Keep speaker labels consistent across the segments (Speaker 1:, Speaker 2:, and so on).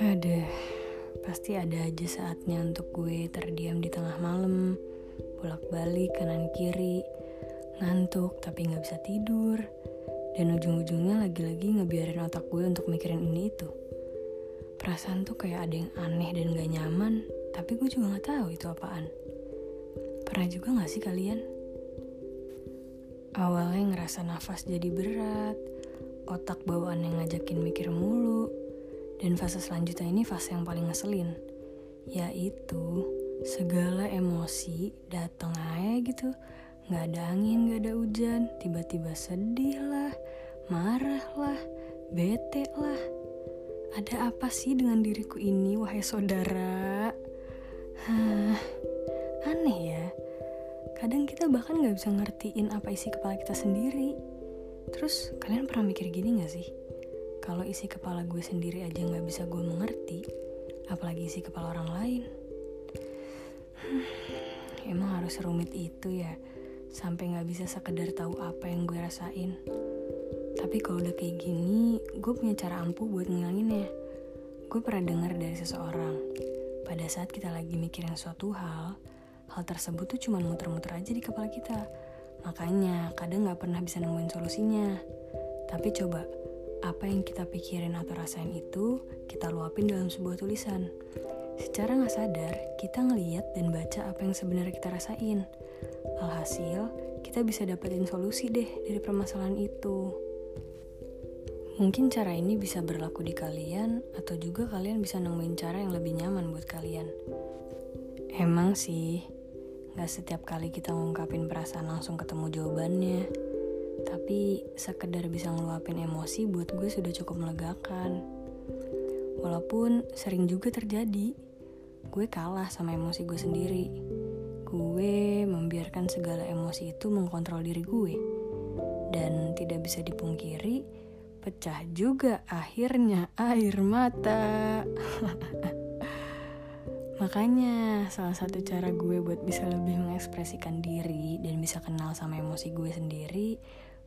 Speaker 1: Ada, pasti ada aja saatnya untuk gue terdiam di tengah malam, bolak-balik kanan kiri, ngantuk tapi nggak bisa tidur, dan ujung-ujungnya lagi-lagi ngebiarin otak gue untuk mikirin ini itu. Perasaan tuh kayak ada yang aneh dan gak nyaman, tapi gue juga nggak tahu itu apaan. Pernah juga gak sih kalian? Awalnya ngerasa nafas jadi berat, otak bawaan yang ngajakin mikir mulu, dan fase selanjutnya ini fase yang paling ngeselin, yaitu segala emosi datang aja gitu, nggak ada angin, nggak ada hujan, tiba-tiba sedih lah, marah lah, bete lah. Ada apa sih dengan diriku ini, wahai saudara? Hah, aneh ya. Kadang kita bahkan nggak bisa ngertiin apa isi kepala kita sendiri. Terus kalian pernah mikir gini gak sih? Kalau isi kepala gue sendiri aja nggak bisa gue mengerti, apalagi isi kepala orang lain. Hmm, emang harus rumit itu ya, sampai nggak bisa sekedar tahu apa yang gue rasain. Tapi kalau udah kayak gini, gue punya cara ampuh buat ngilanginnya. Gue pernah dengar dari seseorang, pada saat kita lagi mikirin suatu hal, hal tersebut tuh cuma muter-muter aja di kepala kita. Makanya kadang gak pernah bisa nemuin solusinya. Tapi coba, apa yang kita pikirin atau rasain itu kita luapin dalam sebuah tulisan. Secara nggak sadar, kita ngeliat dan baca apa yang sebenarnya kita rasain. Alhasil, kita bisa dapetin solusi deh dari permasalahan itu. Mungkin cara ini bisa berlaku di kalian, atau juga kalian bisa nemuin cara yang lebih nyaman buat kalian. Emang sih, gak setiap kali kita ngungkapin perasaan langsung ketemu jawabannya tapi sekedar bisa ngeluapin emosi buat gue sudah cukup melegakan. Walaupun sering juga terjadi, gue kalah sama emosi gue sendiri. Gue membiarkan segala emosi itu mengkontrol diri gue. Dan tidak bisa dipungkiri, pecah juga akhirnya air mata. Makanya salah satu cara gue buat bisa lebih mengekspresikan diri dan bisa kenal sama emosi gue sendiri,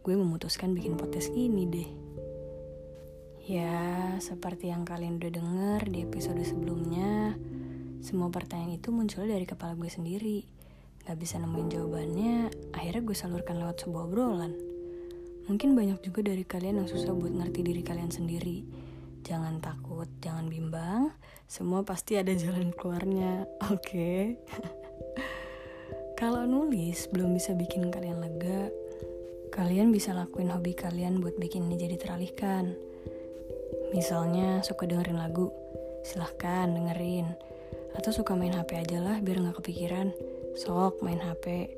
Speaker 1: gue memutuskan bikin podcast ini deh. Ya, seperti yang kalian udah denger di episode sebelumnya, semua pertanyaan itu muncul dari kepala gue sendiri. Gak bisa nemuin jawabannya, akhirnya gue salurkan lewat sebuah obrolan. Mungkin banyak juga dari kalian yang susah buat ngerti diri kalian sendiri Jangan takut, jangan bimbang. Semua pasti ada jalan keluarnya. Oke. Okay? Kalau nulis belum bisa bikin kalian lega, kalian bisa lakuin hobi kalian buat bikin ini jadi teralihkan. Misalnya suka dengerin lagu, silahkan dengerin. Atau suka main HP aja lah biar nggak kepikiran. Sok main HP.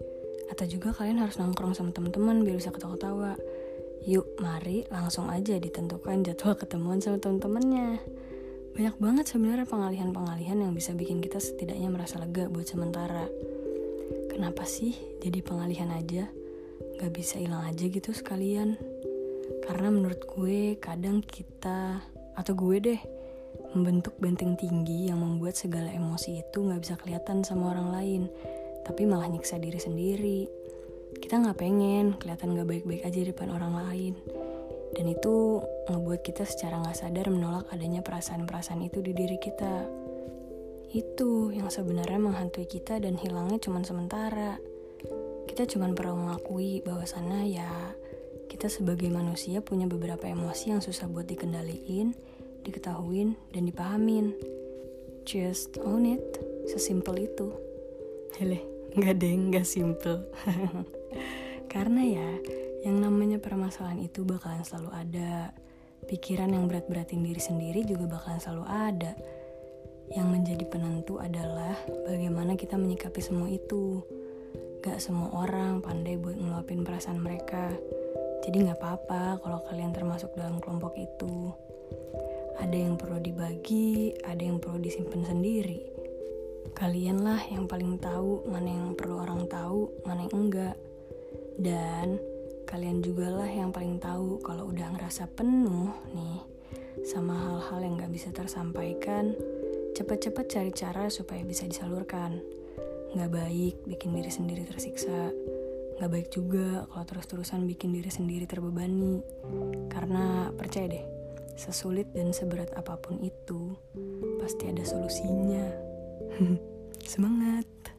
Speaker 1: Atau juga kalian harus nongkrong sama teman-teman biar bisa ketawa-ketawa. Yuk, mari langsung aja ditentukan jadwal ketemuan sama temen-temennya. Banyak banget sebenarnya pengalihan-pengalihan yang bisa bikin kita setidaknya merasa lega buat sementara. Kenapa sih jadi pengalihan aja? Gak bisa hilang aja gitu sekalian. Karena menurut gue kadang kita, atau gue deh, membentuk benteng tinggi yang membuat segala emosi itu gak bisa kelihatan sama orang lain, tapi malah nyiksa diri sendiri. Kita nggak pengen kelihatan nggak baik-baik aja di depan orang lain. Dan itu ngebuat kita secara nggak sadar menolak adanya perasaan-perasaan itu di diri kita. Itu yang sebenarnya menghantui kita dan hilangnya cuma sementara kita cuma perlu mengakui bahwa sana ya kita sebagai manusia punya beberapa emosi yang susah buat dikendaliin, diketahuin, dan dipahamin. Just own it, sesimpel itu. Hele, nggak deh, nggak simple. Karena ya, yang namanya permasalahan itu bakalan selalu ada. Pikiran yang berat-beratin diri sendiri juga bakalan selalu ada. Yang menjadi penentu adalah bagaimana kita menyikapi semua itu. Gak semua orang pandai buat ngeluapin perasaan mereka. Jadi gak apa-apa kalau kalian termasuk dalam kelompok itu. Ada yang perlu dibagi, ada yang perlu disimpan sendiri. Kalianlah yang paling tahu mana yang perlu orang tahu, mana yang enggak. Dan kalian juga lah yang paling tahu kalau udah ngerasa penuh nih sama hal-hal yang gak bisa tersampaikan, cepet-cepet cari cara supaya bisa disalurkan. Gak baik bikin diri sendiri tersiksa. Gak baik juga kalau terus-terusan bikin diri sendiri terbebani. Karena percaya deh, Sesulit dan seberat apa pun itu, pasti ada solusinya. Semangat!